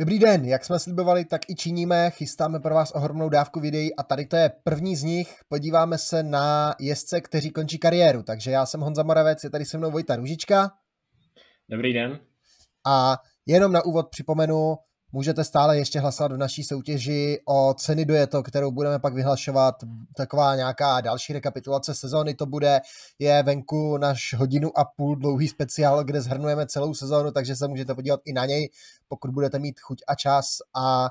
Dobrý den, jak jsme slibovali, tak i činíme, chystáme pro vás ohromnou dávku videí a tady to je první z nich. Podíváme se na jezdce, kteří končí kariéru. Takže já jsem Honza Moravec, je tady se mnou Vojta Ružička. Dobrý den. A jenom na úvod připomenu, Můžete stále ještě hlasovat v naší soutěži o ceny dojeto, kterou budeme pak vyhlašovat. Taková nějaká další rekapitulace sezóny to bude. Je venku náš hodinu a půl dlouhý speciál, kde zhrnujeme celou sezónu, takže se můžete podívat i na něj, pokud budete mít chuť a čas. A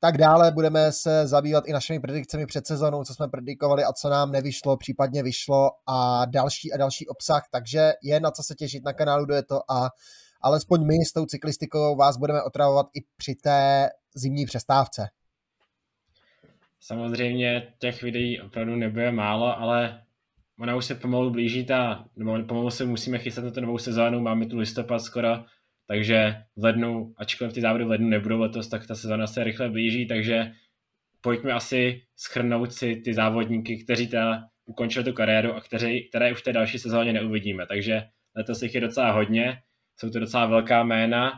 tak dále budeme se zabývat i našimi predikcemi před sezónou, co jsme predikovali a co nám nevyšlo, případně vyšlo a další a další obsah, takže je na co se těšit na kanálu Dojeto a alespoň my s tou cyklistikou vás budeme otravovat i při té zimní přestávce. Samozřejmě těch videí opravdu nebude málo, ale ona už se pomalu blíží ta, nebo pomalu se musíme chystat na tu novou sezónu, máme tu listopad skoro, takže v lednu, ačkoliv ty závody v lednu nebudou letos, tak ta sezóna se rychle blíží, takže pojďme asi schrnout si ty závodníky, kteří ta ukončili tu kariéru a kteří, které už v té další sezóně neuvidíme. Takže letos jich je docela hodně jsou to docela velká jména,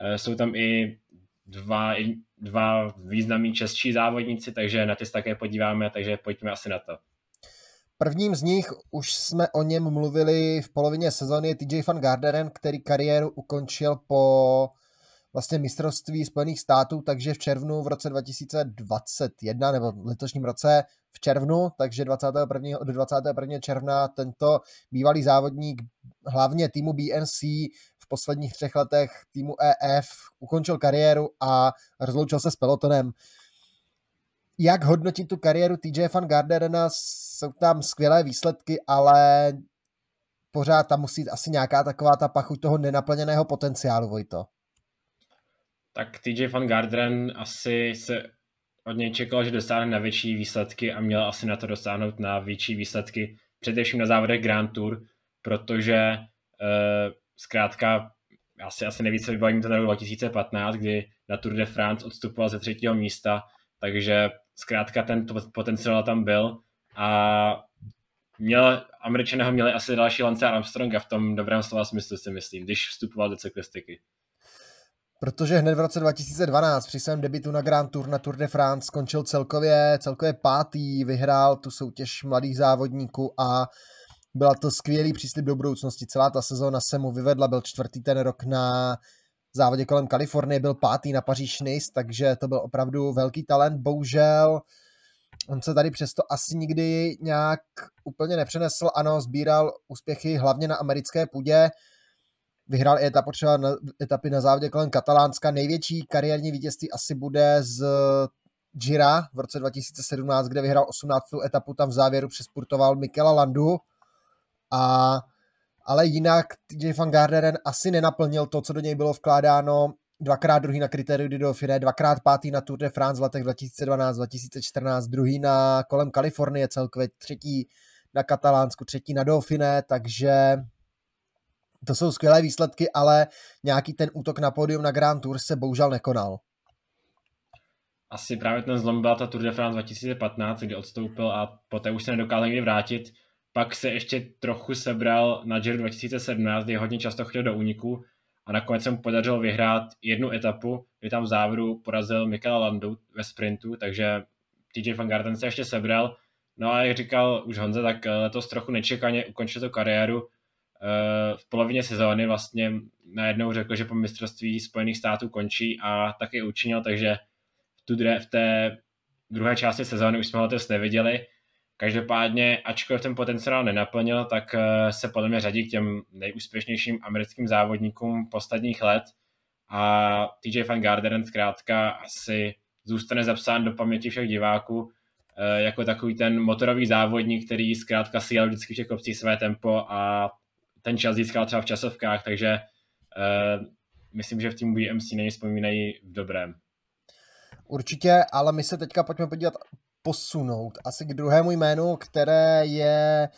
eh, jsou tam i dva, dva významní českí závodníci, takže na ty se také podíváme, takže pojďme asi na to. Prvním z nich už jsme o něm mluvili v polovině sezóny je TJ van Garderen, který kariéru ukončil po vlastně mistrovství Spojených států, takže v červnu v roce 2021, nebo v letošním roce v červnu, takže 21. do 21. června tento bývalý závodník hlavně týmu BNC posledních třech letech týmu EF ukončil kariéru a rozloučil se s pelotonem. Jak hodnotit tu kariéru TJ van Garderena? Jsou tam skvělé výsledky, ale pořád tam musí asi nějaká taková ta pachuť toho nenaplněného potenciálu, Vojto. Tak TJ van Garderen asi se od něj čekal, že dosáhne na větší výsledky a měl asi na to dosáhnout na větší výsledky, především na závodech Grand Tour, protože uh, zkrátka já si asi nejvíce vybavím ten rok 2015, kdy na Tour de France odstupoval ze třetího místa, takže zkrátka ten potenciál tam byl a měl, američané ho měli asi další Lance Armstronga v tom dobrém slova smyslu si myslím, když vstupoval do cyklistiky. Protože hned v roce 2012 při svém debitu na Grand Tour na Tour de France skončil celkově, celkově pátý, vyhrál tu soutěž mladých závodníků a byla to skvělý příslip do budoucnosti. Celá ta sezóna se mu vyvedla, byl čtvrtý ten rok na závodě kolem Kalifornie, byl pátý na Paříž Nice, takže to byl opravdu velký talent. Bohužel on se tady přesto asi nikdy nějak úplně nepřenesl. Ano, sbíral úspěchy hlavně na americké půdě, vyhrál i etapu třeba na, etapy na závodě kolem Katalánska. Největší kariérní vítězství asi bude z Gira v roce 2017, kde vyhrál 18. etapu, tam v závěru přespurtoval Mikela Landu a, ale jinak TJ Van Garderen asi nenaplnil to, co do něj bylo vkládáno. Dvakrát druhý na kritériu do Dauphiné, dvakrát pátý na Tour de France v letech 2012, 2014, druhý na kolem Kalifornie celkově, třetí na Katalánsku, třetí na Dauphiné, takže to jsou skvělé výsledky, ale nějaký ten útok na pódium na Grand Tour se bohužel nekonal. Asi právě ten zlom byla ta Tour de France 2015, kdy odstoupil a poté už se nedokázal nikdy vrátit pak se ještě trochu sebral na Giro 2017, kdy hodně často chodil do úniku a nakonec se mu podařilo vyhrát jednu etapu, kdy tam v závodu porazil Michaela Landu ve sprintu, takže TJ Van Garden se ještě sebral. No a jak říkal už Honza, tak letos trochu nečekaně ukončil tu kariéru. Eh, v polovině sezóny vlastně najednou řekl, že po mistrovství Spojených států končí a taky učinil, takže v, tu, v té druhé části sezóny už jsme ho letos neviděli Každopádně, ačkoliv ten potenciál nenaplnil, tak eh, se podle mě řadí k těm nejúspěšnějším americkým závodníkům posledních let a TJ Van Garderen zkrátka asi zůstane zapsán do paměti všech diváků eh, jako takový ten motorový závodník, který zkrátka si jel vždycky v těch kopcích své tempo a ten čas získal třeba v časovkách, takže uh, myslím, že v týmu BMC není vzpomínají v dobrém. Určitě, ale my se teďka pojďme podívat posunout. Asi k druhému jménu, které je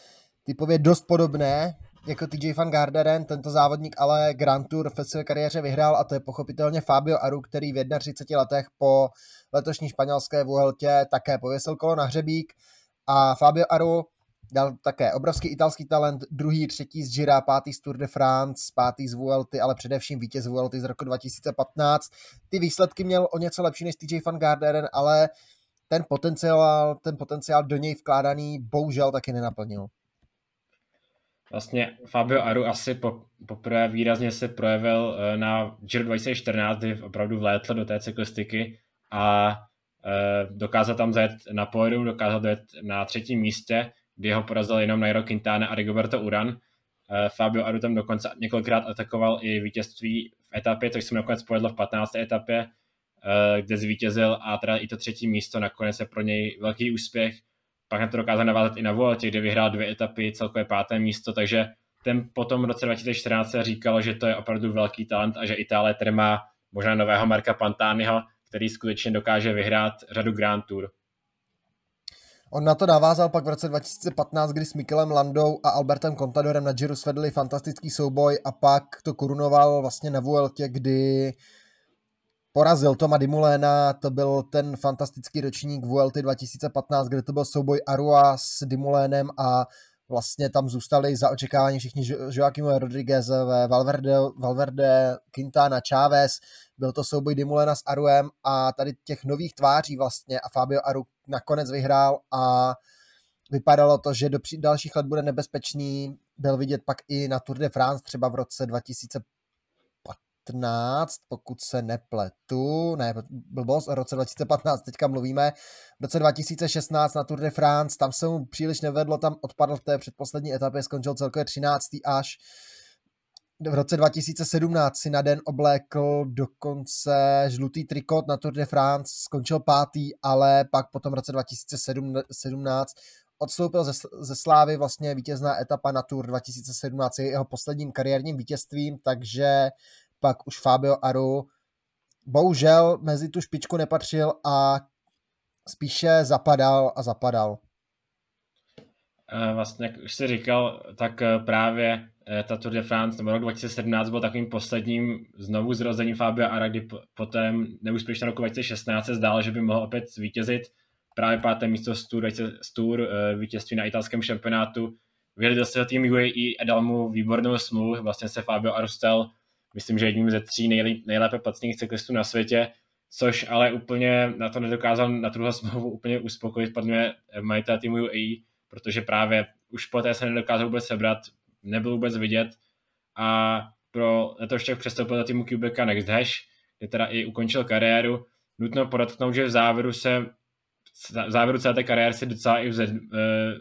typově dost podobné jako TJ Van Garderen, tento závodník ale Grand Tour v své kariéře vyhrál a to je pochopitelně Fabio Aru, který v 31 letech po letošní španělské Vueltě také pověsil kolo na hřebík. A Fabio Aru dal také obrovský italský talent, druhý, třetí z Gira, pátý z Tour de France, pátý z Vuelty, ale především vítěz Vuelty z roku 2015. Ty výsledky měl o něco lepší než TJ van Garderen, ale ten potenciál, ten potenciál do něj vkládaný bohužel taky nenaplnil. Vlastně Fabio Aru asi po, poprvé výrazně se projevil eh, na Giro 2014, kdy opravdu vlétl do té cyklistiky a e, dokázal tam zajet na pódium, dokázal dojet na třetím místě, kdy ho porazil jenom Nairo Quintana a Rigoberto Uran. E, Fabio Aru tam dokonce několikrát atakoval i vítězství v etapě, což se mi nakonec povedlo v 15. etapě, kde zvítězil a teda i to třetí místo nakonec je pro něj velký úspěch pak na to dokázal navázat i na Vueltě, kde vyhrál dvě etapy, celkové páté místo, takže ten potom v roce 2014 se říkal, že to je opravdu velký talent a že Itálie tady má možná nového Marka Pantányho, který skutečně dokáže vyhrát řadu Grand Tour. On na to navázal pak v roce 2015, kdy s Mikelem Landou a Albertem Contadorem na Giro svedli fantastický souboj a pak to korunoval vlastně na Vueltě, kdy porazil Toma Dimuléna, to byl ten fantastický ročník Vuelty 2015, kde to byl souboj Arua s Dimulénem a vlastně tam zůstali za očekávání všichni Joaquim Rodriguez, Valverde, Valverde, Quintana, Chávez, byl to souboj Dimulena s Aruem a tady těch nových tváří vlastně a Fabio Aru nakonec vyhrál a vypadalo to, že do dalších let bude nebezpečný, byl vidět pak i na Tour de France třeba v roce 2015 2015, pokud se nepletu, ne, blbost, o roce 2015 teďka mluvíme, v roce 2016 na Tour de France, tam se mu příliš nevedlo, tam odpadl v té předposlední etapě, skončil celkově 13. až v roce 2017 si na den oblékl dokonce žlutý trikot na Tour de France, skončil pátý, ale pak potom v roce 2017 odstoupil ze, ze Slávy, vlastně vítězná etapa na Tour 2017 je jeho posledním kariérním vítězstvím, takže pak už Fabio Aru bohužel mezi tu špičku nepatřil a spíše zapadal a zapadal. Eh, vlastně, jak už jsi říkal, tak eh, právě eh, ta Tour de France nebo rok 2017 byl takovým posledním znovu zrozením Fabio Ara, kdy potom neúspěšně roku 2016 se zdálo, že by mohl opět zvítězit. Právě páté místo z Tour, z Tour vítězství na italském šampionátu. Do svého týmu UAE a dal mu výbornou smlouvu. Vlastně se Fabio Aru stal myslím, že jedním ze tří nejlí, nejlépe placených cyklistů na světě, což ale úplně na to nedokázal na tuhle smlouvu úplně uspokojit, podle majitel týmu UAE, protože právě už poté se nedokázal vůbec sebrat, nebyl vůbec vidět a pro letošek přestoupil do týmu Quebeca Next Hash, kde teda i ukončil kariéru. Nutno podotknout, že v závěru se v závěru celé té kariéry se docela i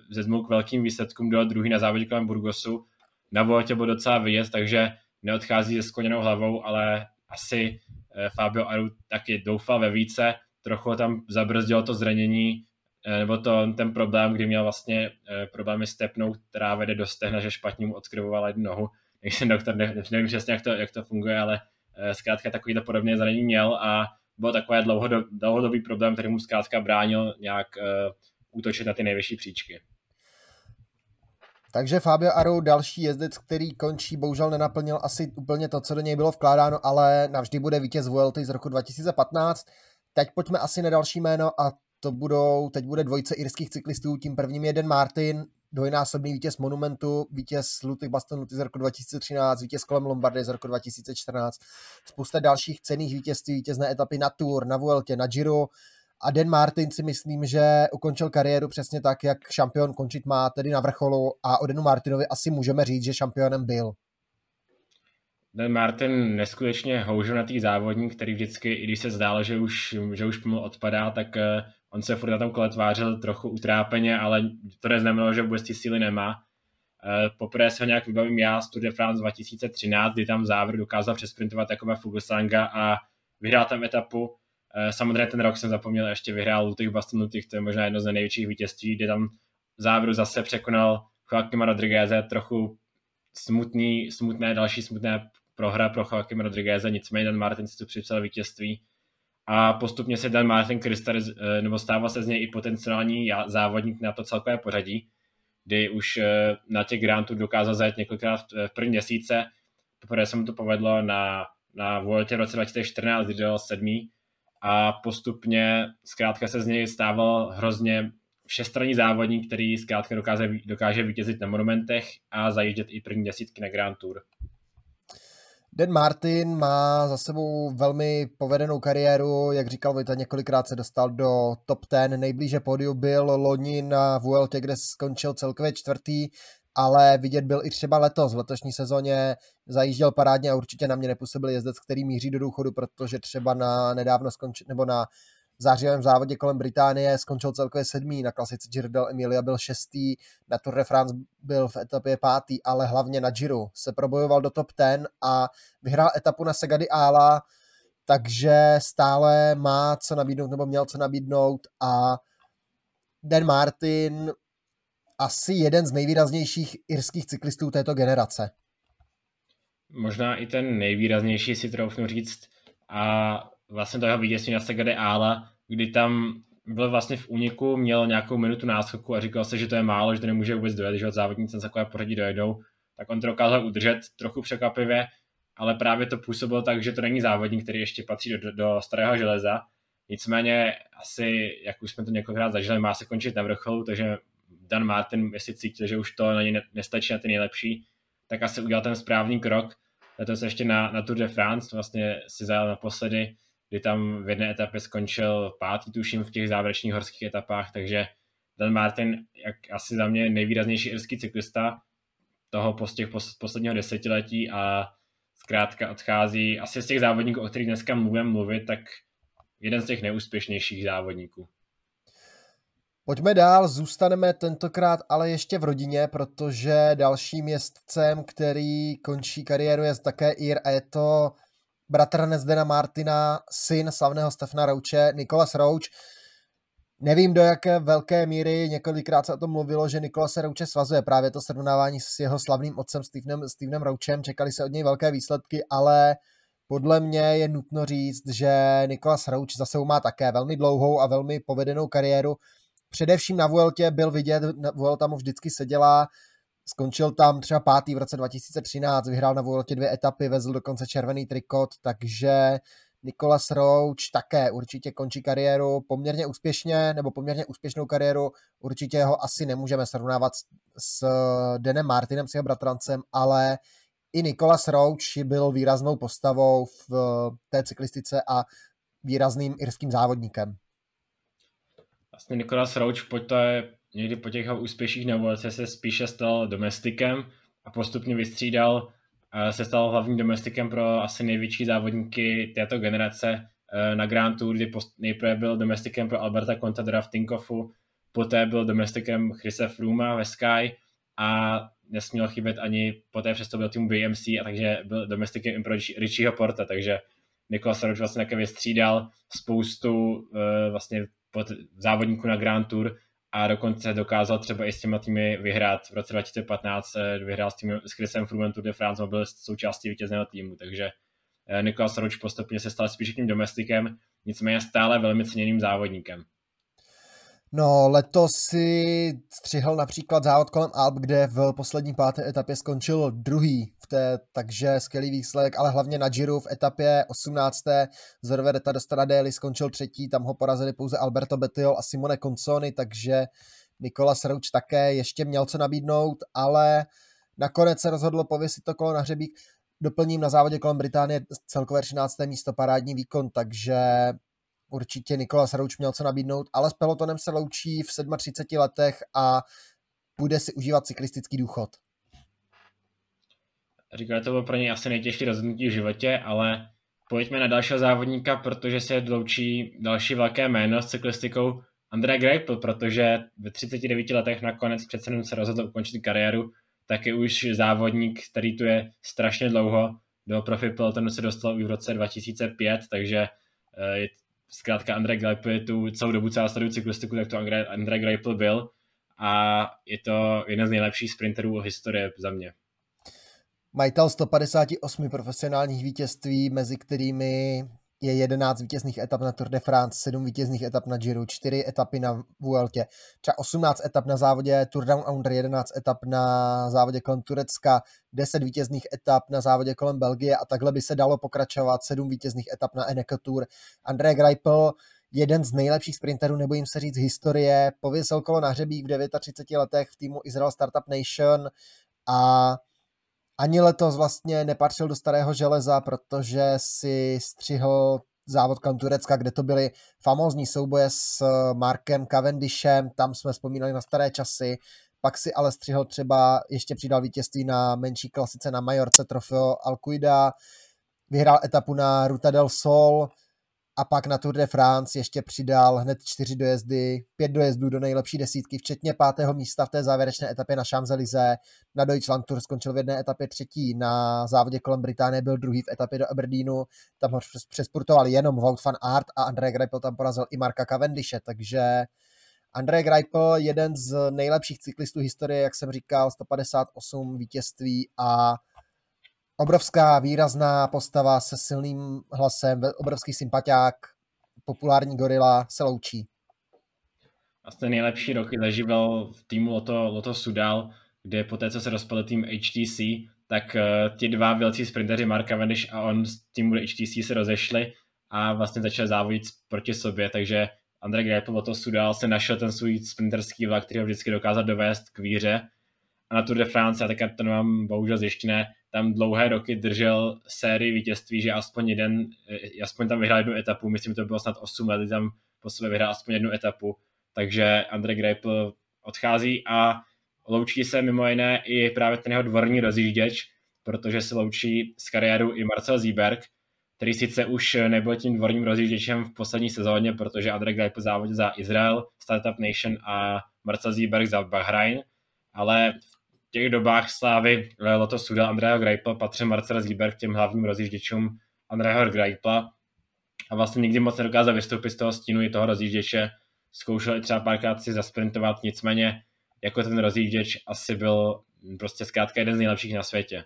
vzedmul k velkým výsledkům, do druhý na závodě kolem Burgosu. Na Vueltě byl docela vidět, takže neodchází se skloněnou hlavou, ale asi eh, Fabio Aru taky doufal ve více, trochu tam zabrzdilo to zranění, eh, nebo to, ten problém, kdy měl vlastně eh, problémy s tepnou, která vede do stehna, že špatně mu odskrivovala jednu nohu. Takže doktor, ne, nevím přesně, jak to, jak to funguje, ale zkrátka takovýto podobné zranění měl a byl takový dlouhodob, dlouhodobý problém, který mu zkrátka bránil nějak uh, útočit na ty nejvyšší příčky. Takže Fabio Aru, další jezdec, který končí, bohužel nenaplnil asi úplně to, co do něj bylo vkládáno, ale navždy bude vítěz Vuelty z roku 2015. Teď pojďme asi na další jméno a to budou, teď bude dvojice irských cyklistů, tím prvním je Dan Martin, dvojnásobný vítěz Monumentu, vítěz Luty z roku 2013, vítěz kolem Lombardy z roku 2014, spousta dalších cených vítězství, vítězné etapy na Tour, na Vueltě, na Giro, a Dan Martin si myslím, že ukončil kariéru přesně tak, jak šampion končit má, tedy na vrcholu a o Danu Martinovi asi můžeme říct, že šampionem byl. Dan Martin neskutečně houževnatý závodník, který vždycky, i když se zdálo, že už, že už pomalu odpadá, tak eh, on se furt na tom kole tvářil trochu utrápeně, ale to neznamenalo, že vůbec ty síly nemá. Eh, poprvé se ho nějak vybavím já z Tour de France 2013, kdy tam v závěru dokázal přesprintovat takové Fuglsanga a vyhrál tam etapu samozřejmě ten rok jsem zapomněl, ještě vyhrál Lutych Baston Lutych, to je možná jedno z největších vítězství, kde tam v závěru zase překonal Joaquima Rodrigueze, trochu smutný, smutné, další smutné prohra pro Joaquima Rodrigueze, nicméně Dan Martin si tu připsal vítězství a postupně se Dan Martin krystaliz, eh, nebo stával se z něj i potenciální závodník na to celkové pořadí, kdy už eh, na těch Grand Tour dokázal zajet několikrát v první měsíce. Poprvé se mu to povedlo na, na Vueltě v roce 2014, kdy dělal sedmý a postupně zkrátka se z něj stával hrozně všestranný závodník, který zkrátka dokáže, dokáže vítězit na monumentech a zajíždět i první desítky na Grand Tour. Dan Martin má za sebou velmi povedenou kariéru, jak říkal Vojta, několikrát se dostal do top 10, nejblíže pódiu byl loni na Vueltě, kde skončil celkově čtvrtý, ale vidět byl i třeba letos, v letošní sezóně zajížděl parádně a určitě na mě nepůsobil jezdec, který míří do důchodu, protože třeba na nedávno skončil, nebo na zářivém závodě kolem Británie skončil celkově sedmý, na klasice Giro del Emilia byl šestý, na Tour de France byl v etapě pátý, ale hlavně na Giro se probojoval do top ten a vyhrál etapu na Segady Ala, takže stále má co nabídnout, nebo měl co nabídnout a Dan Martin asi jeden z nejvýraznějších irských cyklistů této generace. Možná i ten nejvýraznější si troufnu říct a vlastně toho vítězství na Segade Ála, kdy tam byl vlastně v úniku, měl nějakou minutu náskoku a říkal se, že to je málo, že to nemůže vůbec dojet, že od závodníci takové pořadí dojedou, tak on to dokázal udržet trochu překvapivě, ale právě to působilo tak, že to není závodník, který ještě patří do, do, do starého železa. Nicméně asi, jak už jsme to několikrát zažili, má se končit na vrcholu, takže Dan Martin, jestli cítil, že už to na něj nestačí na ty nejlepší, tak asi udělal ten správný krok. Letos ještě na, na Tour de France vlastně si zajel naposledy kdy tam v jedné etapě skončil pátý, tuším, v těch závěrečných horských etapách, takže Dan Martin, jak asi za mě nejvýraznější irský cyklista toho z těch posledního desetiletí a zkrátka odchází asi z těch závodníků, o kterých dneska mluvím mluvit, tak jeden z těch neúspěšnějších závodníků. Pojďme dál, zůstaneme tentokrát ale ještě v rodině, protože dalším jezdcem, který končí kariéru, je také Ir a je to bratr Nezdena Martina, syn slavného Stefana Rouče, Nikolas Rouč. Nevím, do jaké velké míry, několikrát se o tom mluvilo, že Nikolas Rouče svazuje právě to srovnávání s jeho slavným otcem Stevenem, Stevenem Roučem. Čekali se od něj velké výsledky, ale podle mě je nutno říct, že Nikolas Rouč zase má také velmi dlouhou a velmi povedenou kariéru. Především na Vueltě byl vidět, Vuelta mu vždycky seděla, Skončil tam třeba pátý v roce 2013, vyhrál na Vueltě dvě etapy, vezl dokonce červený trikot, takže Nikolas Roach také určitě končí kariéru poměrně úspěšně, nebo poměrně úspěšnou kariéru. Určitě ho asi nemůžeme srovnávat s, Denem Martinem, s jeho bratrancem, ale i Nikolas Roach byl výraznou postavou v té cyklistice a výrazným irským závodníkem. Vlastně Nikolas Roach po té někdy po těch úspěších na volce se spíše stal domestikem a postupně vystřídal, se stal hlavním domestikem pro asi největší závodníky této generace e, na Grand Tour, kdy nejprve byl domestikem pro Alberta Contadora v Tinkoffu, poté byl domestikem Chrise Frooma ve Sky a nesměl chybět ani poté přestoupil týmu BMC a takže byl domestikem i pro Richieho Porta, takže Nikolas Roach vlastně také vystřídal spoustu uh, vlastně závodníků na Grand Tour a dokonce dokázal třeba i s těma týmy vyhrát. V roce 2015 eh, vyhrál s, týmy, s Chrisem Froome Tour de France a byl součástí vítězného týmu, takže eh, Nikolas Roach postupně se stal spíš tím domestikem, nicméně stále velmi ceněným závodníkem. No, letos si střihl například závod kolem Alp, kde v poslední páté etapě skončil druhý v té, takže skvělý výsledek, ale hlavně na Giro v etapě 18. Zorvedeta do Stradeli skončil třetí, tam ho porazili pouze Alberto Bettiol a Simone Consoni, takže Nikolas Rouč také ještě měl co nabídnout, ale nakonec se rozhodlo pověsit to kolo na hřebík. Doplním na závodě kolem Británie celkové 13. místo parádní výkon, takže určitě Nikolas Rouč měl co nabídnout, ale s pelotonem se loučí v 37 letech a bude si užívat cyklistický důchod. Říkal, to bylo pro něj asi nejtěžší rozhodnutí v životě, ale pojďme na dalšího závodníka, protože se loučí další velké jméno s cyklistikou André Greipel, protože ve 39 letech nakonec přece se rozhodl ukončit kariéru, tak je už závodník, který tu je strašně dlouho. Do profi pelotonu se dostal už v roce 2005, takže eh, zkrátka Andrej Greipel je tu celou dobu, celá sleduju cyklistiku, tak to Andrej Greipel byl a je to jeden z nejlepších sprinterů historie za mě. Majitel 158 profesionálních vítězství, mezi kterými je 11 vítězných etap na Tour de France, 7 vítězných etap na Giro, 4 etapy na Vueltě, třeba 18 etap na závodě Tour Down Under, 11 etap na závodě kolem Turecka, 10 vítězných etap na závodě kolem Belgie a takhle by se dalo pokračovat, 7 vítězných etap na Eneco Tour. André Greipel jeden z nejlepších sprinterů, nebo jim se říct historie, pověsil kolo na hřebík v 39 letech v týmu Israel Startup Nation a ani letos vlastně nepatřil do starého železa, protože si střihl závod kolem Turecka, kde to byly famózní souboje s Markem Cavendishem, tam jsme vzpomínali na staré časy, pak si ale střihl třeba, ještě přidal vítězství na menší klasice na Majorce Trofeo Alcuida, vyhrál etapu na Ruta del Sol, a pak na Tour de France ještě přidal hned čtyři dojezdy, pět dojezdů do nejlepší desítky, včetně pátého místa v té závěrečné etapě na Champs-Élysées. Na Deutschland Tour skončil v jedné etapě třetí, na závodě kolem Británie byl druhý v etapě do Aberdeenu, tam ho přespurtoval jenom Wout van Aert a André Greipel tam porazil i Marka Cavendishe, takže André Greipel, jeden z nejlepších cyklistů historie, jak jsem říkal, 158 vítězství a obrovská výrazná postava se silným hlasem, obrovský sympatiák, populární gorila se loučí. Vlastně nejlepší roky zažíval v týmu Loto, Loto Sudal, kde po té, co se rozpadl tým HTC, tak uh, ti dva velcí sprinteři Mark Cavendish a on z týmu HTC se rozešli a vlastně začali závodit proti sobě, takže Andrej Greipel Loto Sudal se našel ten svůj sprinterský vlak, který ho vždycky dokázal dovést k víře. A na Tour de France, já teďka to nemám bohužel zjištěné, tam dlouhé roky držel sérii vítězství, že aspoň jeden, eh, aspoň tam vyhrál jednu etapu, myslím, to bylo snad 8 let, tam po sobě vyhrál aspoň jednu etapu, takže Andrej Greipel odchází a loučí se mimo jiné i právě ten jeho dvorní rozjížděč, protože se loučí s kariérou i Marcel Zíberg, který sice už nebyl tím dvorním rozjížděčem v poslední sezóně, protože Andrej Greipel závodil za Izrael, Startup Nation a Marcel Zíberg za Bahrain, ale těch dobách slávy Loto Suda Andreho Greipla patří Marcel Zíber k těm hlavním rozjížděčům Andreho Greipla a vlastně nikdy moc nedokázal vystoupit z toho stínu i toho rozjížděče. Zkoušel i třeba párkrát si zasprintovat, nicméně jako ten rozjížděč asi byl prostě zkrátka jeden z nejlepších na světě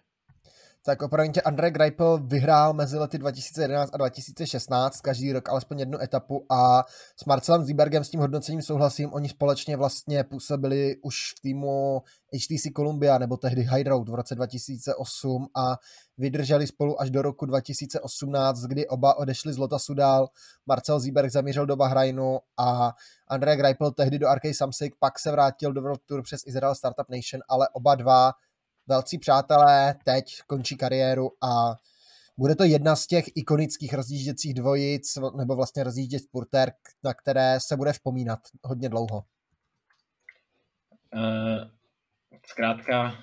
tak opravdu tě André Greipel vyhrál mezi lety 2011 a 2016 každý rok alespoň jednu etapu a s Marcelem Zíbergem s tím hodnocením souhlasím, oni společně vlastně působili už v týmu HTC Columbia nebo tehdy High Road v roce 2008 a vydrželi spolu až do roku 2018, kdy oba odešli z Lota Sudal, Marcel Zíberg zamířil do Bahrajnu a André Greipel tehdy do Arkej Samsic, pak se vrátil do World Tour přes Israel Startup Nation, ale oba dva velcí přátelé teď končí kariéru a bude to jedna z těch ikonických rozjížděcích dvojic, nebo vlastně rozjíždět spurter, na které se bude vzpomínat hodně dlouho. Uh, zkrátka, uh,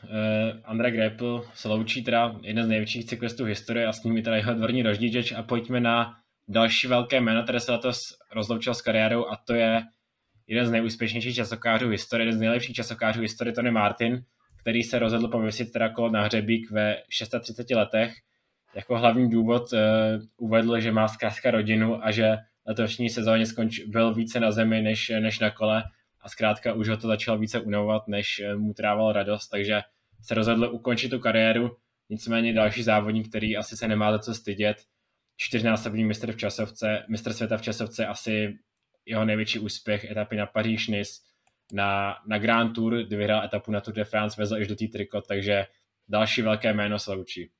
Andrej Greipel se loučí teda jeden z největších cyklistů historie a s ním teda jeho dvorní rozjížděč a pojďme na další velké jméno, které se letos rozloučil s kariérou a to je jeden z nejúspěšnějších časokářů historie, jeden z nejlepších časokářů historie, Tony Martin, který se rozhodl pověsit teda kolo na hřebík ve 36 letech. Jako hlavní důvod uh, uvedl, že má zkrátka rodinu a že letošní sezóně skonč, byl více na zemi než, než na kole a zkrátka už ho to začalo více unovat, než eh, mu trával radost, takže se rozhodl ukončit tu kariéru. Nicméně další závodník, který asi se nemá za co stydět, čtyřnásobný mistr v časovce, mistr světa v časovce, asi jeho největší úspěch etapy na Paříž-Nice, na, na Grand Tour, kdy vyhrál etapu na Tour de France, vezl do té trikot, takže další velké jméno se loučí.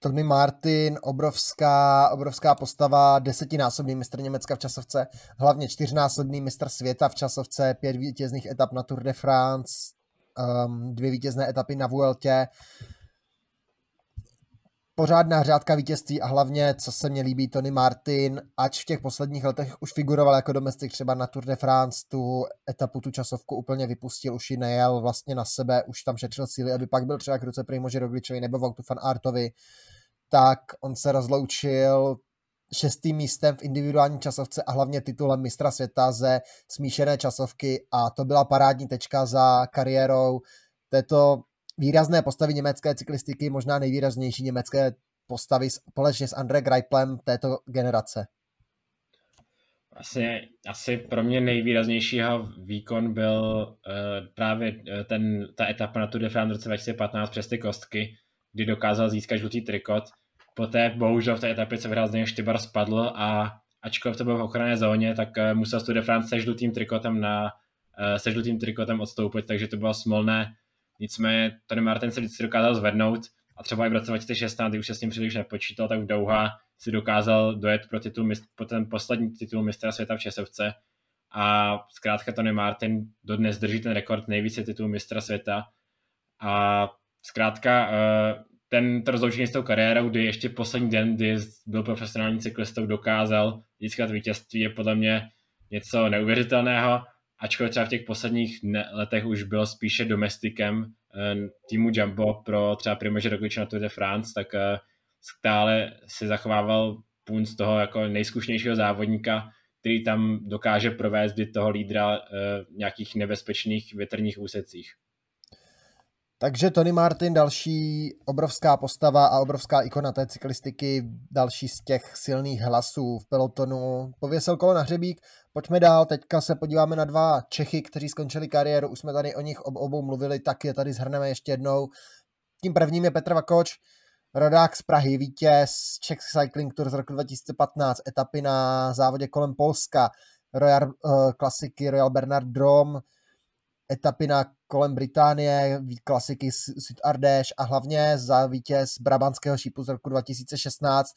Tony Martin, obrovská, obrovská postava, desetinásobný mistr Německa v časovce, hlavně čtyřnásobný mistr světa v časovce, pět vítězných etap na Tour de France, um, dvě vítězné etapy na Vueltě pořádná řádka vítězství a hlavně, co se mně líbí, Tony Martin, ač v těch posledních letech už figuroval jako domestik třeba na Tour de France, tu etapu, tu časovku úplně vypustil, už ji nejel vlastně na sebe, už tam šetřil síly, aby pak byl třeba k ruce Primože Rogličovi nebo Vautu van Artovi, tak on se rozloučil šestým místem v individuální časovce a hlavně titulem mistra světa ze smíšené časovky a to byla parádní tečka za kariérou této výrazné postavy německé cyklistiky, možná nejvýraznější německé postavy společně s André Greiplem této generace. Asi, asi pro mě nejvýraznějšího výkon byl uh, právě eh, ten, ta etapa na Tour de France v roce 2015 přes ty kostky, kdy dokázal získat žlutý trikot. Poté bohužel v té etapě, co vyhrál z něj Štybar, spadl a ačkoliv to bylo v ochranné zóně, tak uh, musel z Tour de France se žlutým trikotem, na, uh, se žlutým trikotem odstoupit, takže to bylo smolné Nicméně Tony Martin se vždycky dokázal zvednout a třeba i v roce 2016, kdy už se s ním příliš nepočítal, tak v Douha si dokázal dojet pro, titul, pro ten poslední titul mistra světa v Česovce. A zkrátka Tony Martin dodnes drží ten rekord nejvíce titulů mistra světa. A zkrátka eh, ten rozloučení s tou kariérou, kdy ještě poslední den, kdy byl profesionální cyklistou, dokázal získat vítězství, je podle mě něco neuvěřitelného, ačkoliv třeba v těch posledních letech už byl spíše domestikem eh, týmu Jumbo pro třeba Primože Roglič na Tour de France, tak eh, stále si zachovával punt z toho jako nejzkušnějšího závodníka, který tam dokáže provést toho lídra v nějakých nebezpečných větrních úsecích. Takže Tony Martin, další obrovská postava a obrovská ikona té cyklistiky, další z těch silných hlasů v pelotonu. Pověsil kolo na hřebík, pojďme dál, teďka se podíváme na dva Čechy, kteří skončili kariéru, už jsme tady o nich ob- obou mluvili, tak je tady zhrneme ještě jednou. Tím prvním je Petr Vakoč, rodák z Prahy, vítěz Czech Cycling Tour z roku 2015, etapy na závodě kolem Polska, Royal uh, klasiky Royal Bernard Drom, etapy na kolem Británie, klasiky Sud Ardèche a hlavně za vítěz Brabantského šípu z roku 2016.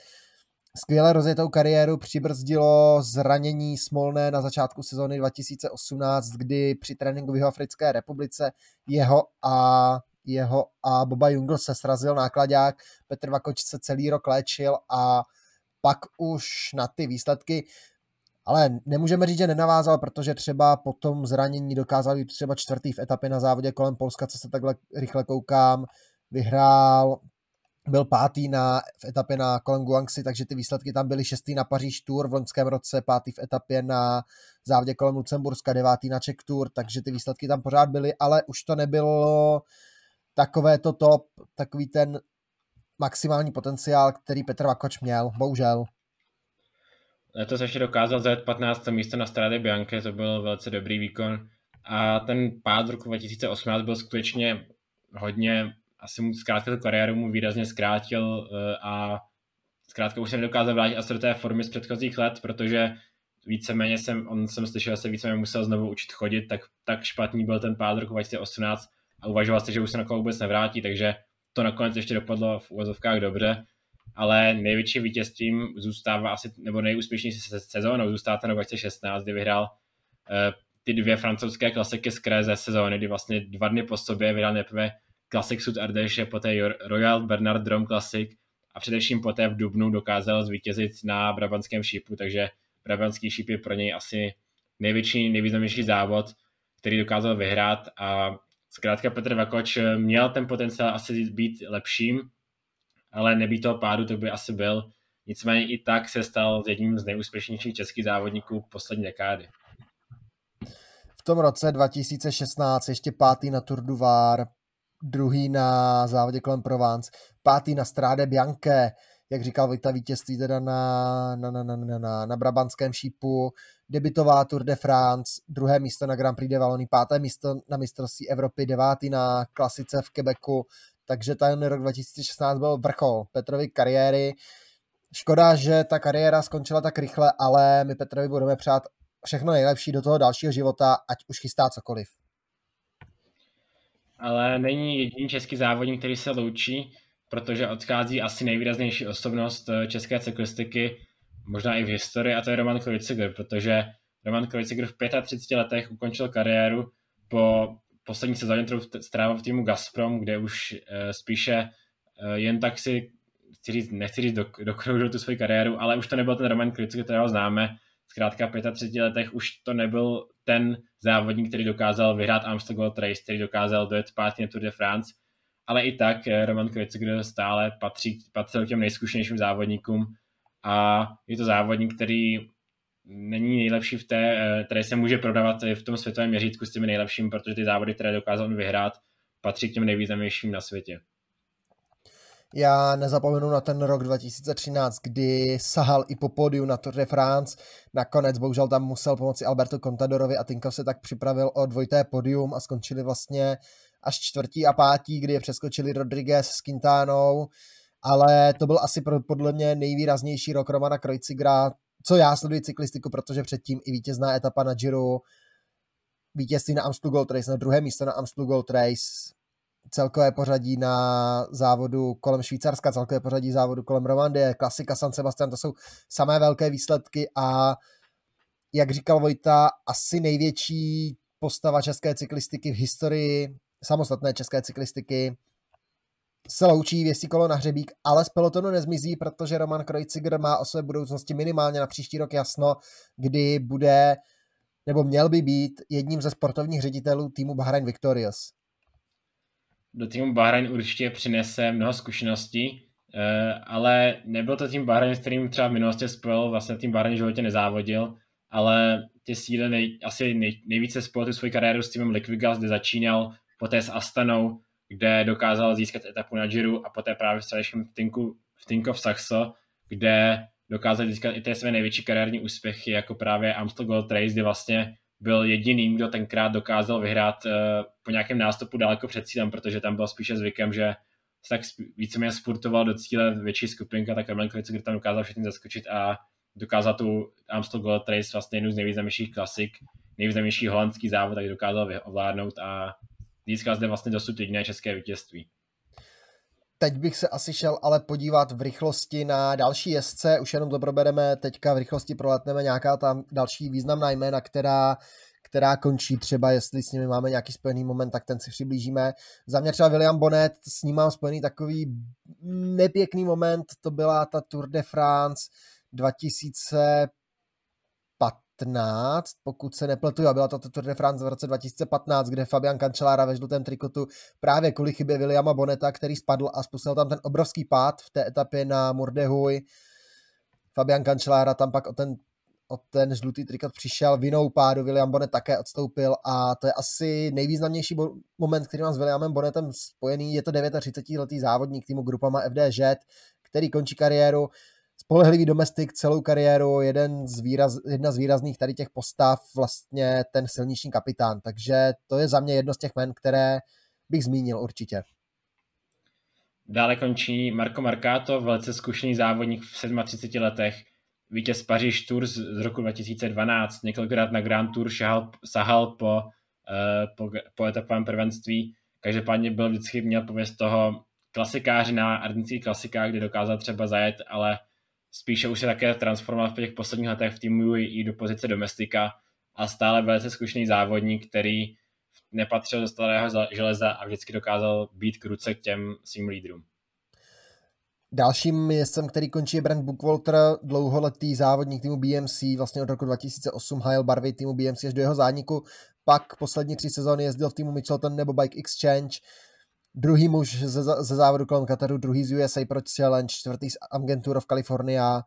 Skvěle rozjetou kariéru přibrzdilo zranění Smolné na začátku sezóny 2018, kdy při tréninku v Jihoafrické republice jeho a jeho a Boba Jungl se srazil nákladák, Petr Vakoč se celý rok léčil a pak už na ty výsledky ale nemůžeme říct, že nenavázal, protože třeba po tom zranění dokázal být třeba čtvrtý v etapě na závodě kolem Polska, co se takhle rychle koukám, vyhrál, byl pátý na, v etapě na kolem Guangxi, takže ty výsledky tam byly šestý na Paříž Tour v loňském roce, pátý v etapě na závodě kolem Lucemburska, devátý na Czech Tour, takže ty výsledky tam pořád byly, ale už to nebylo takové to top, takový ten maximální potenciál, který Petr Vakoč měl, bohužel. Letos ještě dokázal zajet 15. místo na Strade Bianche, to byl velice dobrý výkon. A ten pád roku 2018 byl skutečně hodně, asi mu zkrátka tu kariéru mu výrazně zkrátil eh, a zkrátka už se nedokázal vrátit asi do té formy z předchozích let, protože víceméně jsem, on jsem slyšel, že se víceméně musel znovu učit chodit, tak, tak špatný byl ten pád roku 2018 a uvažoval se, že už se na vůbec nevrátí, takže to nakonec ještě dopadlo v úvozovkách dobře ale největším vítězstvím zůstává asi, nebo nejúspěšnější sezónou zůstává ten 2016, kdy vyhrál uh, ty dvě francouzské klasiky z ze sezóny, kdy vlastně dva dny po sobě vyhrál nejprve Classic Sud Ardèche, poté Royal Bernard Drom Classic a především poté v Dubnu dokázal zvítězit na Brabantském šípu, takže Brabantský šíp je pro něj asi největší, nejvýznamnější závod, který dokázal vyhrát a zkrátka Petr Vakoč měl ten potenciál asi být lepším, ale nebýt toho pádu, to by asi byl. Nicméně i tak se stal jedním z nejúspěšnějších českých závodníků poslední dekády. V tom roce 2016 ještě pátý na Tour du Var, druhý na závodě kolem Provence, pátý na Stráde Bianche, jak říkal Vojta, vítězství teda na, na, na, na, na, na, na Brabantském šípu, debitová Tour de France, druhé místo na Grand Prix de Wallonie, páté místo na mistrovství Evropy, devátý na klasice v Quebecu, takže ten rok 2016 byl vrchol Petrovy kariéry. Škoda, že ta kariéra skončila tak rychle, ale my Petrovi budeme přát všechno nejlepší do toho dalšího života, ať už chystá cokoliv. Ale není jediný český závodník, který se loučí, protože odchází asi nejvýraznější osobnost eh, české cyklistiky, možná i v historii, a to je Roman Krojciger, protože Roman Krojciger v 35 letech ukončil kariéru po poslední sezóně, kterou strávil v týmu Gazprom, kde už uh, spíše uh, jen tak si, chci říct, nechci říct, dokroužil tu svoji kariéru, ale už to nebyl ten Roman Klic, kterého známe. Zkrátka v 35 letech už to nebyl ten závodník, který dokázal vyhrát Amstel Gold Race, který dokázal dojet pátně Tour de France, ale i tak eh, Roman Kreuziger stále patří, patřil k těm nejzkušenějším závodníkům a je to závodník, který není nejlepší v té, eh, které se může prodávat v tom světovém měřítku s těmi nejlepšími, protože ty závody, které dokázal vyhrát, patří k těm nejvýznamnějším na světě. Já nezapomenu na ten rok 2013, kdy sahal i po pódiu na Tour de France. Nakonec bohužel tam musel pomoci Alberto Contadorovi a Tinkov se tak připravil o dvojité podium a skončili vlastně až čtvrtí a pátí, kdy je přeskočili Rodriguez s Quintánou. Ale to byl asi podle mě nejvýraznější rok Romana Kreuzigra, co já sleduji cyklistiku, protože předtím i vítězná etapa na Giro, vítězství na Amstel Gold Race, na druhé místo na Amstel Gold Race, celkové pořadí na závodu kolem Švýcarska, celkové pořadí závodu kolem Romandie, klasika San Sebastian, to jsou samé velké výsledky a jak říkal Vojta, asi největší postava české cyklistiky v historii, samostatné české cyklistiky, se loučí věstí kolo na hřebík, ale z pelotonu nezmizí, protože Roman Krojciger má o své budoucnosti minimálně na příští rok jasno, kdy bude, nebo měl by být jedním ze sportovních ředitelů týmu Bahrain Victorious. Do týmu Bahrain určitě přinese mnoho zkušeností, eh, ale nebyl to tým Bahrain, s kterým třeba v minulosti spojil, vlastně tým Bahrain životě nezávodil, ale ty síly nej, asi nej, nejvíce spojil tu svoji kariéru s týmem Liquigas, kde začínal, poté s Astanou, kde dokázal získat etapu na Giro a poté právě v Tinku, v Tinko v Saxo, kde dokázal získat i ty své největší kariérní úspěchy, jako právě Amstel Gold Race, kdy vlastně byl jediný, kdo tenkrát dokázal vyhrát uh, po nějakém nástupu daleko před cílem, protože tam byl spíše zvykem, že se tak víceméně sportoval do cíle větší skupinka, tak Roman Kreuziger tam dokázal všechny zaskočit a dokázal tu Amstel Gold Race vlastně jednu z nejvýznamnějších klasik, nejvýznamnější holandský závod, tak dokázal ovládnout a získal zde vlastně dosud jediné české vítězství. Teď bych se asi šel ale podívat v rychlosti na další jezdce, už jenom to probereme, teďka v rychlosti proletneme nějaká tam další významná jména, která, která končí třeba, jestli s nimi máme nějaký spojený moment, tak ten si přiblížíme. Za mě třeba William Bonnet, s ním mám spojený takový nepěkný moment, to byla ta Tour de France 2000 2015, pokud se nepletu, a byla to Tour de France v roce 2015, kde Fabian Cancellara ve žlutém trikotu právě kvůli chybě Williama Boneta, který spadl a spustil tam ten obrovský pád v té etapě na Murdehuj. Fabian Cancellara tam pak o ten, o ten žlutý trikot přišel vinou pádu, William Bonnet také odstoupil a to je asi nejvýznamnější moment, který mám s Williamem Bonnetem spojený. Je to 39-letý závodník týmu Grupama FDŽ, který končí kariéru spolehlivý domestik celou kariéru, jeden z výraz, jedna z výrazných tady těch postav, vlastně ten silniční kapitán. Takže to je za mě jedno z těch men, které bych zmínil určitě. Dále končí Marco Marcato, velice zkušený závodník v 37 letech, vítěz Paříž Tour z roku 2012, několikrát na Grand Tour šahal, sahal po, uh, po, po etapovém prvenství, každopádně byl vždycky měl pověst toho klasikáře na ardenských klasikách, kde dokázal třeba zajet, ale spíše už se také transformoval v těch posledních letech v týmu i do pozice domestika a stále velice zkušený závodník, který nepatřil do starého železa a vždycky dokázal být k ruce k těm svým lídrům. Dalším jezdcem, který končí, je Brent Bookwalter, dlouholetý závodník týmu BMC, vlastně od roku 2008 hajel barvy týmu BMC až do jeho zániku. Pak poslední tři sezóny jezdil v týmu Mitchelton nebo Bike Exchange druhý muž ze, ze závodu kolem Kataru, druhý z USA Pro Challenge, čtvrtý z Agentur of California,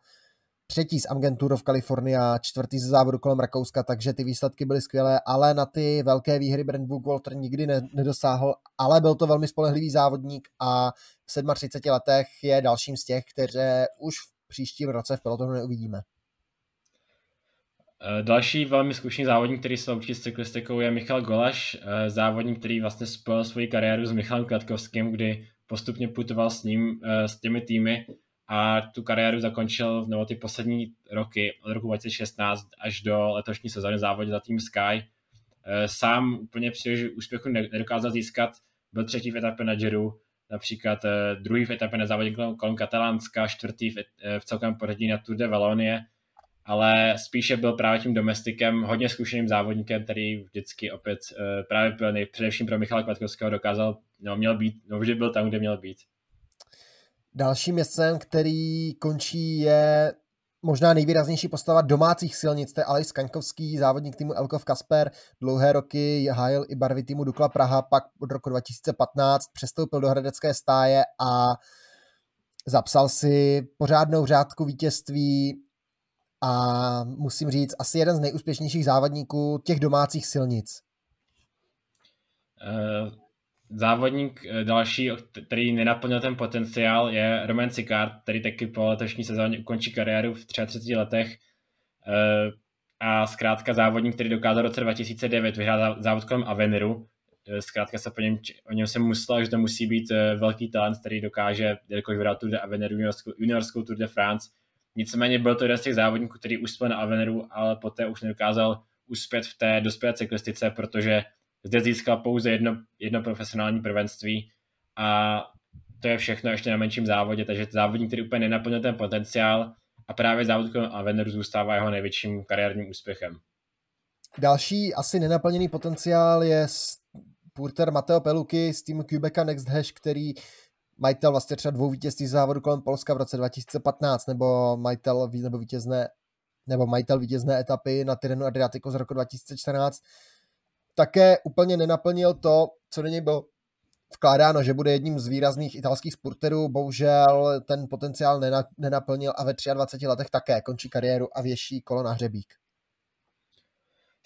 třetí z Agentur of California, čtvrtý ze závodu kolem Rakouska, takže ty výsledky byly skvělé, ale na ty velké výhry Brent Walter nikdy ne, nedosáhl, ale byl to velmi spolehlivý závodník a v 37 letech je dalším z těch, které už v příštím roce v pelotonu neuvidíme. Eh, další velmi zkušený závodník, který se loučí s cyklistikou, je Michal Golaš, eh, závodník, který vlastně spojil svoji kariéru s Michalem Klatkovským, kdy postupně putoval s ním, eh, s těmi týmy a tu kariéru zakončil nebo ty poslední roky od roku 2016 až do letošní sezóny závodě za tým Sky. Sám úplně příliš úspěchu nedokázal získat, byl třetí v etapě na Giro, například druhý v etapě na závodě kolem Katalánska, čtvrtý v, v celkovém pořadí na Tour de Valonie ale spíše byl právě tím domestikem, hodně zkušeným závodníkem, který vždycky opět uh, právě byl nej, především pro Michala Kvatkovského dokázal, no měl být, no vždy byl tam, kde měl být. Dalším městem, který končí, je možná nejvýraznější postava domácích silnic, to je Aleš Skaňkovský, závodník týmu Elkov Kasper, dlouhé roky hájil i barvy týmu Dukla Praha, pak od roku 2015 přestoupil do hradecké stáje a zapsal si pořádnou řádku vítězství, a musím říct, asi jeden z nejúspěšnějších závodníků těch domácích silnic. Uh, závodník eh, další, který nenaplnil ten potenciál, je Roman Sicard, který taky po letošní sezóně ukončí kariéru v 33 letech. Uh, a zkrátka závodník, který dokázal v roce 2009 vyhrát závod kolem Aveniru. Zkrátka se po něm, o něm se muselo, že to musí být velký talent, který dokáže, jakož vyhrát Tour de Avenir, juniorskou, juniorskou Tour de France, Nicméně byl to jeden z těch závodníků, který uspěl na Aveneru, ale poté už nedokázal uspět v té dospělé cyklistice, protože zde získal pouze jedno, jedno profesionální prvenství a to je všechno ještě na menším závodě, takže závodník, který úplně nenaplnil ten potenciál a právě závod kolem Aveneru zůstává jeho největším kariérním úspěchem. Další asi nenaplněný potenciál je Purter Mateo Peluky z týmu Quebeca Next Hash, který majitel vlastně třeba dvou vítězství závodu kolem Polska v roce 2015, nebo majitel nebo vítězné nebo majitel vítězné etapy na Tirenu Adriatico z roku 2014, také úplně nenaplnil to, co do něj bylo vkládáno, že bude jedním z výrazných italských sporterů. Bohužel ten potenciál nenaplnil a ve 23 letech také končí kariéru a věší kolo na hřebík.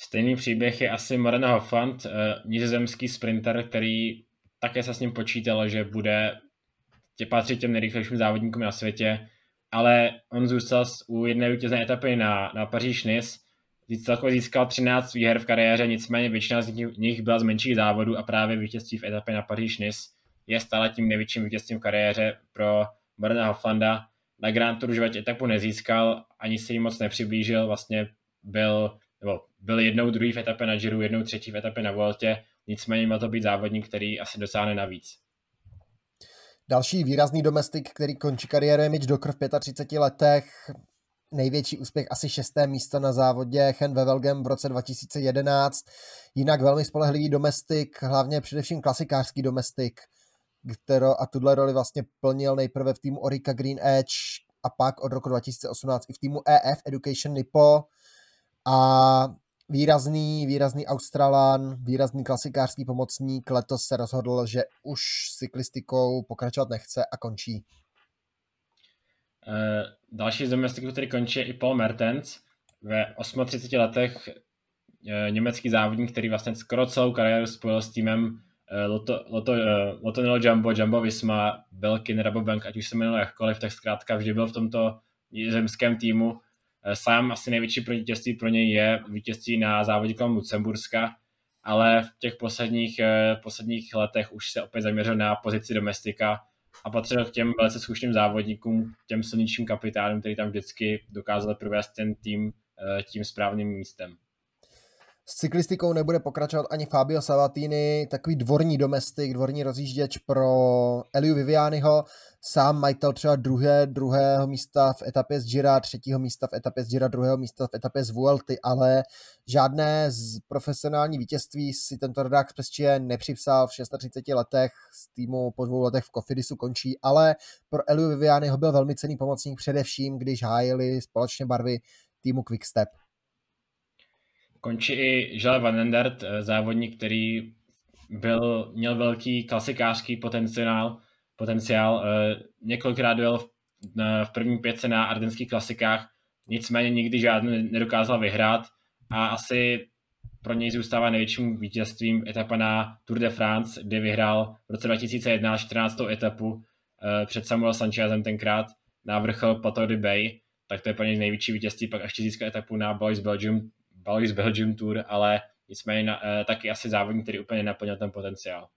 Stejný příběh je asi Morena Hoffland, eh, nizozemský sprinter, který také se s ním počítalo, že bude tě patřit těm nejrychlejším závodníkům na světě, ale on zůstal u jedné vítězné etapy na, na Paříž-Nice, celkově získal 13 výher v kariéře, nicméně většina z nich byla z menších závodů a právě vítězství v etapě na Paříž-Nice je stále tím největším vítězstvím v kariéře pro Morena Hofflanda. Na Grand Tour už etapu nezískal, ani se jí moc nepřiblížil, vlastně byl, nebo byl jednou druhý v etapě na Giro, jednou třetí v etapě na Vueltě, nicméně má to být závodník, který asi dosáhne navíc. Další výrazný domestik, který končí kariéru, je Mitch Docker v 35 letech. Největší úspěch asi šesté místo na závodě Hen Wevelgem v roce 2011. Jinak velmi spolehlivý domestik, hlavně především klasikářský domestik, kterou a tuhle roli vlastně plnil nejprve v týmu Orica Green Edge a pak od roku 2018 i v týmu EF Education Nippo. A výrazný, výrazný Australan, výrazný klasikářský pomocník letos se rozhodl, že už cyklistikou pokračovat nechce a končí. Uh, další z domestiků, který končí, je i Paul Mertens. Ve 38 letech uh, německý závodník, který vlastně skoro celou kariéru spojil s týmem uh, Loto, Loto, Loto Nilo Jumbo, Jumbo Visma, Belkin, Rabobank, ať už se jmenuje jakkoliv, tak zkrátka vždy byl v tomto zemském týmu Eh, sám asi největší vítězství pro něj je vítězství na závodě kolem Lucemburska, ale v těch posledních, eh, posledních letech už se opět zaměřil na pozici domestika a patřil k těm velice zkušným závodníkům, těm silnějším kapitánům, který tam vždycky dokázali provést ten tým eh, tím správným místem. S cyklistikou nebude pokračovat ani Fabio Savatini, takový dvorní domestik, dvorní rozjížděč pro Eliu Vivianiho, sám majitel třeba druhé, druhého místa v etapě z Gira, třetího místa v etapě z Gira, druhého místa v etapě z Vuelty, ale žádné z profesionální vítězství si tento rodák přesčije nepřipsal v 36 letech, z týmu po dvou letech v Kofidisu končí, ale pro Eliu Vivianiho byl velmi cený pomocník především, když hájili společně barvy týmu Quickstep. Končí i Žele Van Endert, eh, závodník, který byl, měl velký klasikářský potenciál, potenciál. Eh, několikrát dojel v, v první pětce na ardenských klasikách, nicméně nikdy žádný nedokázal vyhrát a asi pro něj zůstává největším vítězstvím etapa na Tour de France, kde vyhrál v roce 2011 14. etapu eh, před Samuel Sanchezem tenkrát na vrchol Plateau de Bay, tak to je pro něj největší vítězství, pak ještě získal etapu na Boys Belgium z Belgium Tour, ale nicméně eh, taky asi závodník, který úplně naplnil ten potenciál.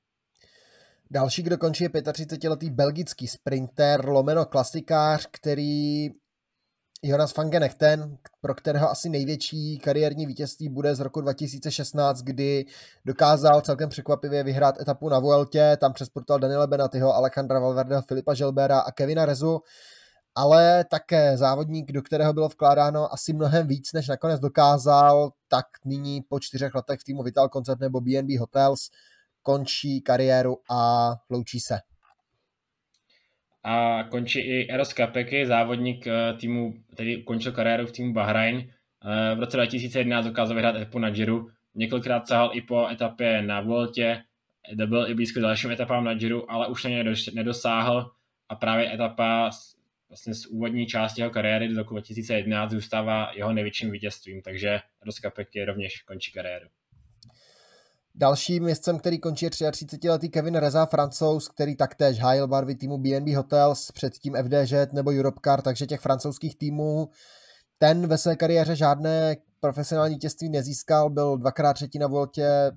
Další, kdo končí, je 35-letý belgický sprinter, lomeno klasikář, který Jonas van Genechten, pro kterého asi největší kariérní vítězství bude z roku 2016, kdy dokázal celkem překvapivě vyhrát etapu na Vueltě, tam přesportoval Daniela Benatyho, Alejandra Valverdeho, Filipa Želbera a Kevina Rezu ale také závodník, do kterého bylo vkládáno asi mnohem víc, než nakonec dokázal, tak nyní po čtyřech letech v týmu Vital Concert nebo BNB Hotels končí kariéru a loučí se. A končí i Eros Kapeky, závodník eh, týmu, který končil kariéru v týmu Bahrain. Eh, v roce 2011 dokázal vyhrát etapu na Giro, několikrát sahal i po etapě na Voltě, byl i blízko dalším etapám na Giro, ale už na ně nedosáhl a právě etapa vlastně z úvodní části jeho kariéry do roku 2011 zůstává jeho největším vítězstvím, takže Roskapek je rovněž končí kariéru. Dalším městcem, který končí, je 33-letý Kevin Reza, francouz, který taktéž hájil barvy týmu BNB Hotels, předtím FDŽ nebo Europcar, takže těch francouzských týmů ten ve své kariéře žádné profesionální vítězství nezískal, byl dvakrát třetí na Voltě,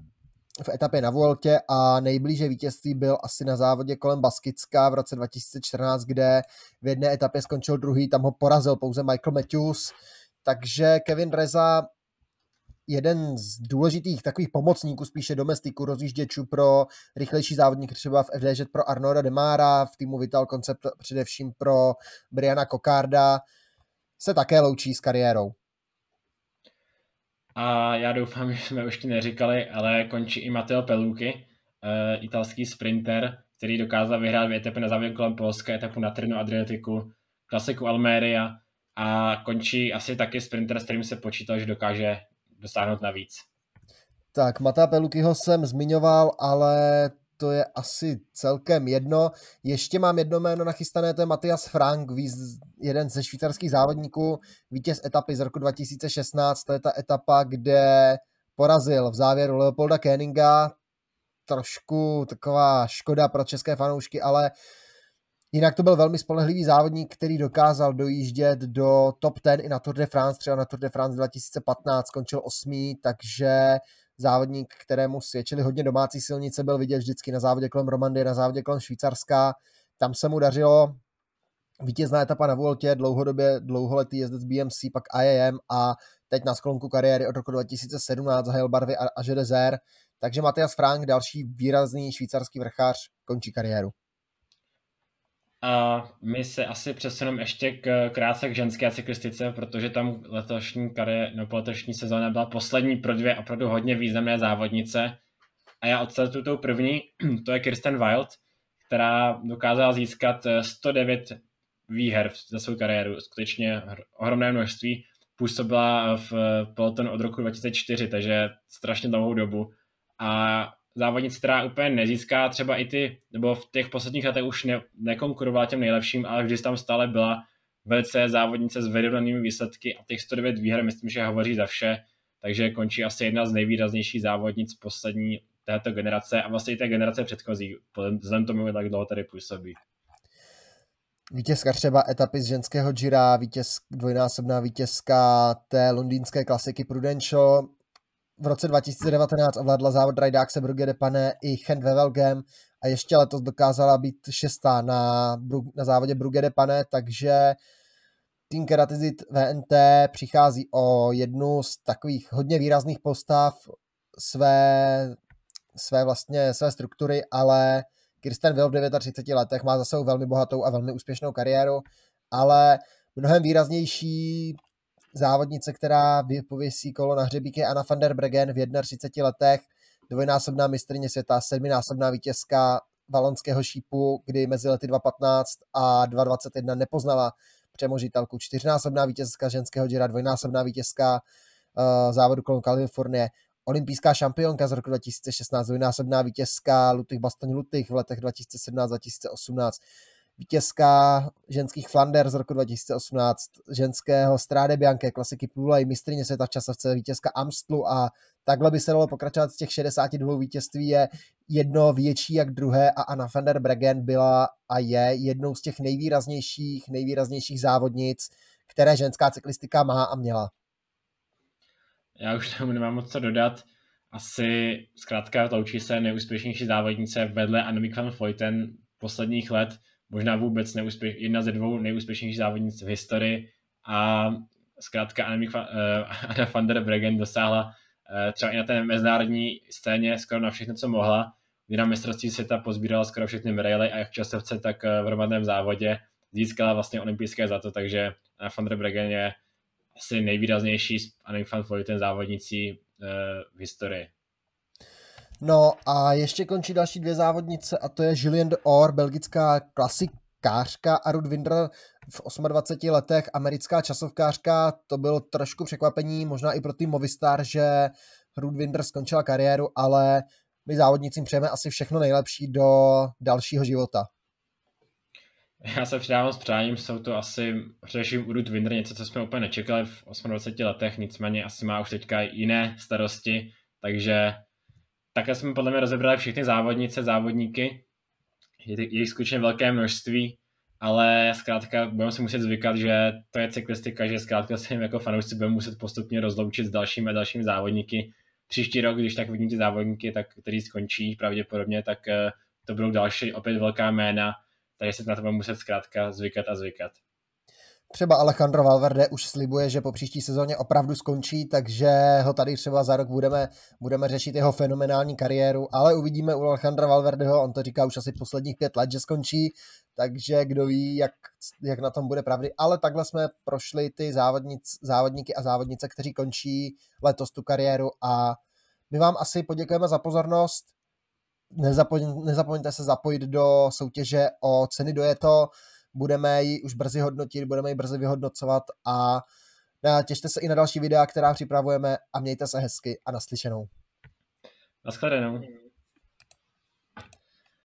v etapě na Vueltě a nejblíže vítězství byl asi na závodě kolem Baskicka v roce 2014, kde v jedné etapě skončil druhý, tam ho porazil pouze Michael Matthews, takže Kevin Reza jeden z důležitých takových pomocníků, spíše domestiků, rozjížděčů pro rychlejší závodník třeba v FDŽ pro Arnolda Demara, v týmu Vital Concept především pro Briana Kokarda, se také loučí s kariérou. A já doufám, že jsme už ti neříkali, ale končí i Matteo Peluky, uh, italský sprinter, který dokázal vyhrát dvě etapy na závěr kolem Polska, etapu na Trino Adriatiku, klasiku Almeria a končí asi taky sprinter, s kterým se počítal, že dokáže dosáhnout navíc. Tak, Mata Pelukyho jsem zmiňoval, ale to je asi celkem jedno. Ještě mám jedno jméno nachystané, to je Matias Frank, jeden ze švýcarských závodníků, vítěz etapy z roku 2016, to je ta etapa, kde porazil v závěru Leopolda Koeninga, trošku taková škoda pro české fanoušky, ale jinak to byl velmi spolehlivý závodník, který dokázal dojíždět do top 10 i na Tour de France, třeba na Tour de France 2015 skončil osmý, takže závodník, kterému svědčili hodně domácí silnice, byl vidět vždycky na závodě kolem Romandy, na závodě kolem Švýcarska. Tam se mu dařilo vítězná etapa na Voltě, dlouhodobě dlouholetý jezdec BMC, pak IAM a teď na sklonku kariéry od roku 2017 zahajil barvy a Desert. Takže Matias Frank, další výrazný švýcarský vrchář, končí kariéru. A my se asi přesuneme ještě k, krátce k ženské cyklistice, protože tam letošní kariéra, no letošní sezóna byla poslední pro dvě opravdu hodně významné závodnice. A já odstartuju tou první, to je Kirsten Wild, která dokázala získat 109 eh, výher za svou kariéru, skutečně ohromné množství. Působila v pelotonu od roku 2004, takže strašně dlouhou dobu. A závodnice, která úplně nezíská třeba i ty, nebo v těch posledních letech už ne, nekonkurovala těm nejlepším, ale vždy tam stále byla velice závodnice s vyrovnanými výsledky a těch 109 výher myslím, že hovoří za vše, takže končí asi jedna z nejvýraznějších závodnic poslední této generace a vlastně i té generace předchozí, vzhledem tomu, jak dlouho tady působí. Vítězka třeba etapy z ženského Gira, vítěz, dvojnásobná vítězka té londýnské klasiky Prudential, v roce 2019 ovládla závod Rajdákse Brugge de Pane i Chen Wevelgem a ještě letos dokázala být šestá na, na závodě Brugge de Pane, takže Team Keratizit VNT přichází o jednu z takových hodně výrazných postav své, své vlastně své struktury, ale Kirsten Will v 39 letech má za sebou velmi bohatou a velmi úspěšnou kariéru, ale mnohem výraznější závodnice, která pověsí kolo na hřebík je Anna van der Bregen v 31 letech, dvojnásobná mistrně světa, sedminásobná vítězka valonského šípu, kdy mezi lety 2015 a 2021 nepoznala přemožitelku. Čtyřnásobná vítězka ženského džera, dvojnásobná vítězka uh, závodu kolem Kalifornie, olympijská šampionka z roku 2016, dvojnásobná vítězka Lutych Bastoň Lutych v letech 2017-2018, vítězka ženských Flander z roku 2018, ženského Stráde Bianche, klasiky Plulej, mistrině světa v časovce, vítězka Amstlu a takhle by se dalo pokračovat z těch 62 vítězství je jedno větší jak druhé a Anna van der Bregen byla a je jednou z těch nejvýraznějších, nejvýraznějších závodnic, které ženská cyklistika má a měla. Já už tomu nemám moc co dodat. Asi zkrátka tloučí se nejúspěšnější závodnice vedle Annemiek van Vleuten posledních let možná vůbec neúspěch, jedna ze dvou nejúspěšnějších závodnic v historii a zkrátka Anna, uh, Anna van der Bregen dosáhla uh, třeba i na té mezinárodní scéně skoro na všechno, co mohla, kdy na mistrovství světa pozbírala skoro všechny medaily a jak v časovce, tak uh, v hromadném závodě získala vlastně olympijské zlato, takže Anna van der Bregen je asi nejvýraznější Anna van Vleuten závodnicí v historii. No a ještě končí další dvě závodnice a to je Julien de Or, belgická klasikářka a Ruth Winder v 28 letech, americká časovkářka. To bylo trošku překvapení, možná i pro tým Movistar, že Ruth Winder skončila kariéru, ale my závodnicím přejeme asi všechno nejlepší do dalšího života. Já se přidávám s přáním, jsou to asi především Ruth Winder, něco, co jsme úplně nečekali v 28 letech, nicméně asi má už teďka jiné starosti, takže takhle jsme podle mě rozebrali všechny závodnice, závodníky. Je jich skutečně velké množství, ale zkrátka budeme si muset zvykat, že to je cyklistika, že zkrátka se jim jako fanoušci budeme muset postupně rozloučit s dalšími a dalšími závodníky. Příští rok, když tak vidíte závodníky, tak, který skončí pravděpodobně, tak eh, to budou další opět velká jména, takže se na to budeme muset zkrátka zvykat a zvykat. Třeba Alejandro Valverde už slibuje, že po příští sezóně opravdu skončí, takže ho tady třeba za rok budeme, budeme řešit jeho fenomenální kariéru, ale uvidíme u Alejandra Valverdeho, on to říká už asi posledních pět let, že skončí, takže kdo ví, jak, jak na tom bude pravdy. Ale takhle jsme prošli ty závodnic, závodníky a závodnice, kteří končí letos tu kariéru a my vám asi poděkujeme za pozornost. Nezapomeňte, nezapomeňte se zapojit do soutěže o ceny dojeto budeme ji už brzy hodnotit, budeme ji brzy vyhodnocovat a těšte se i na další videa, která připravujeme a mějte se hezky a naslyšenou. Naschledanou.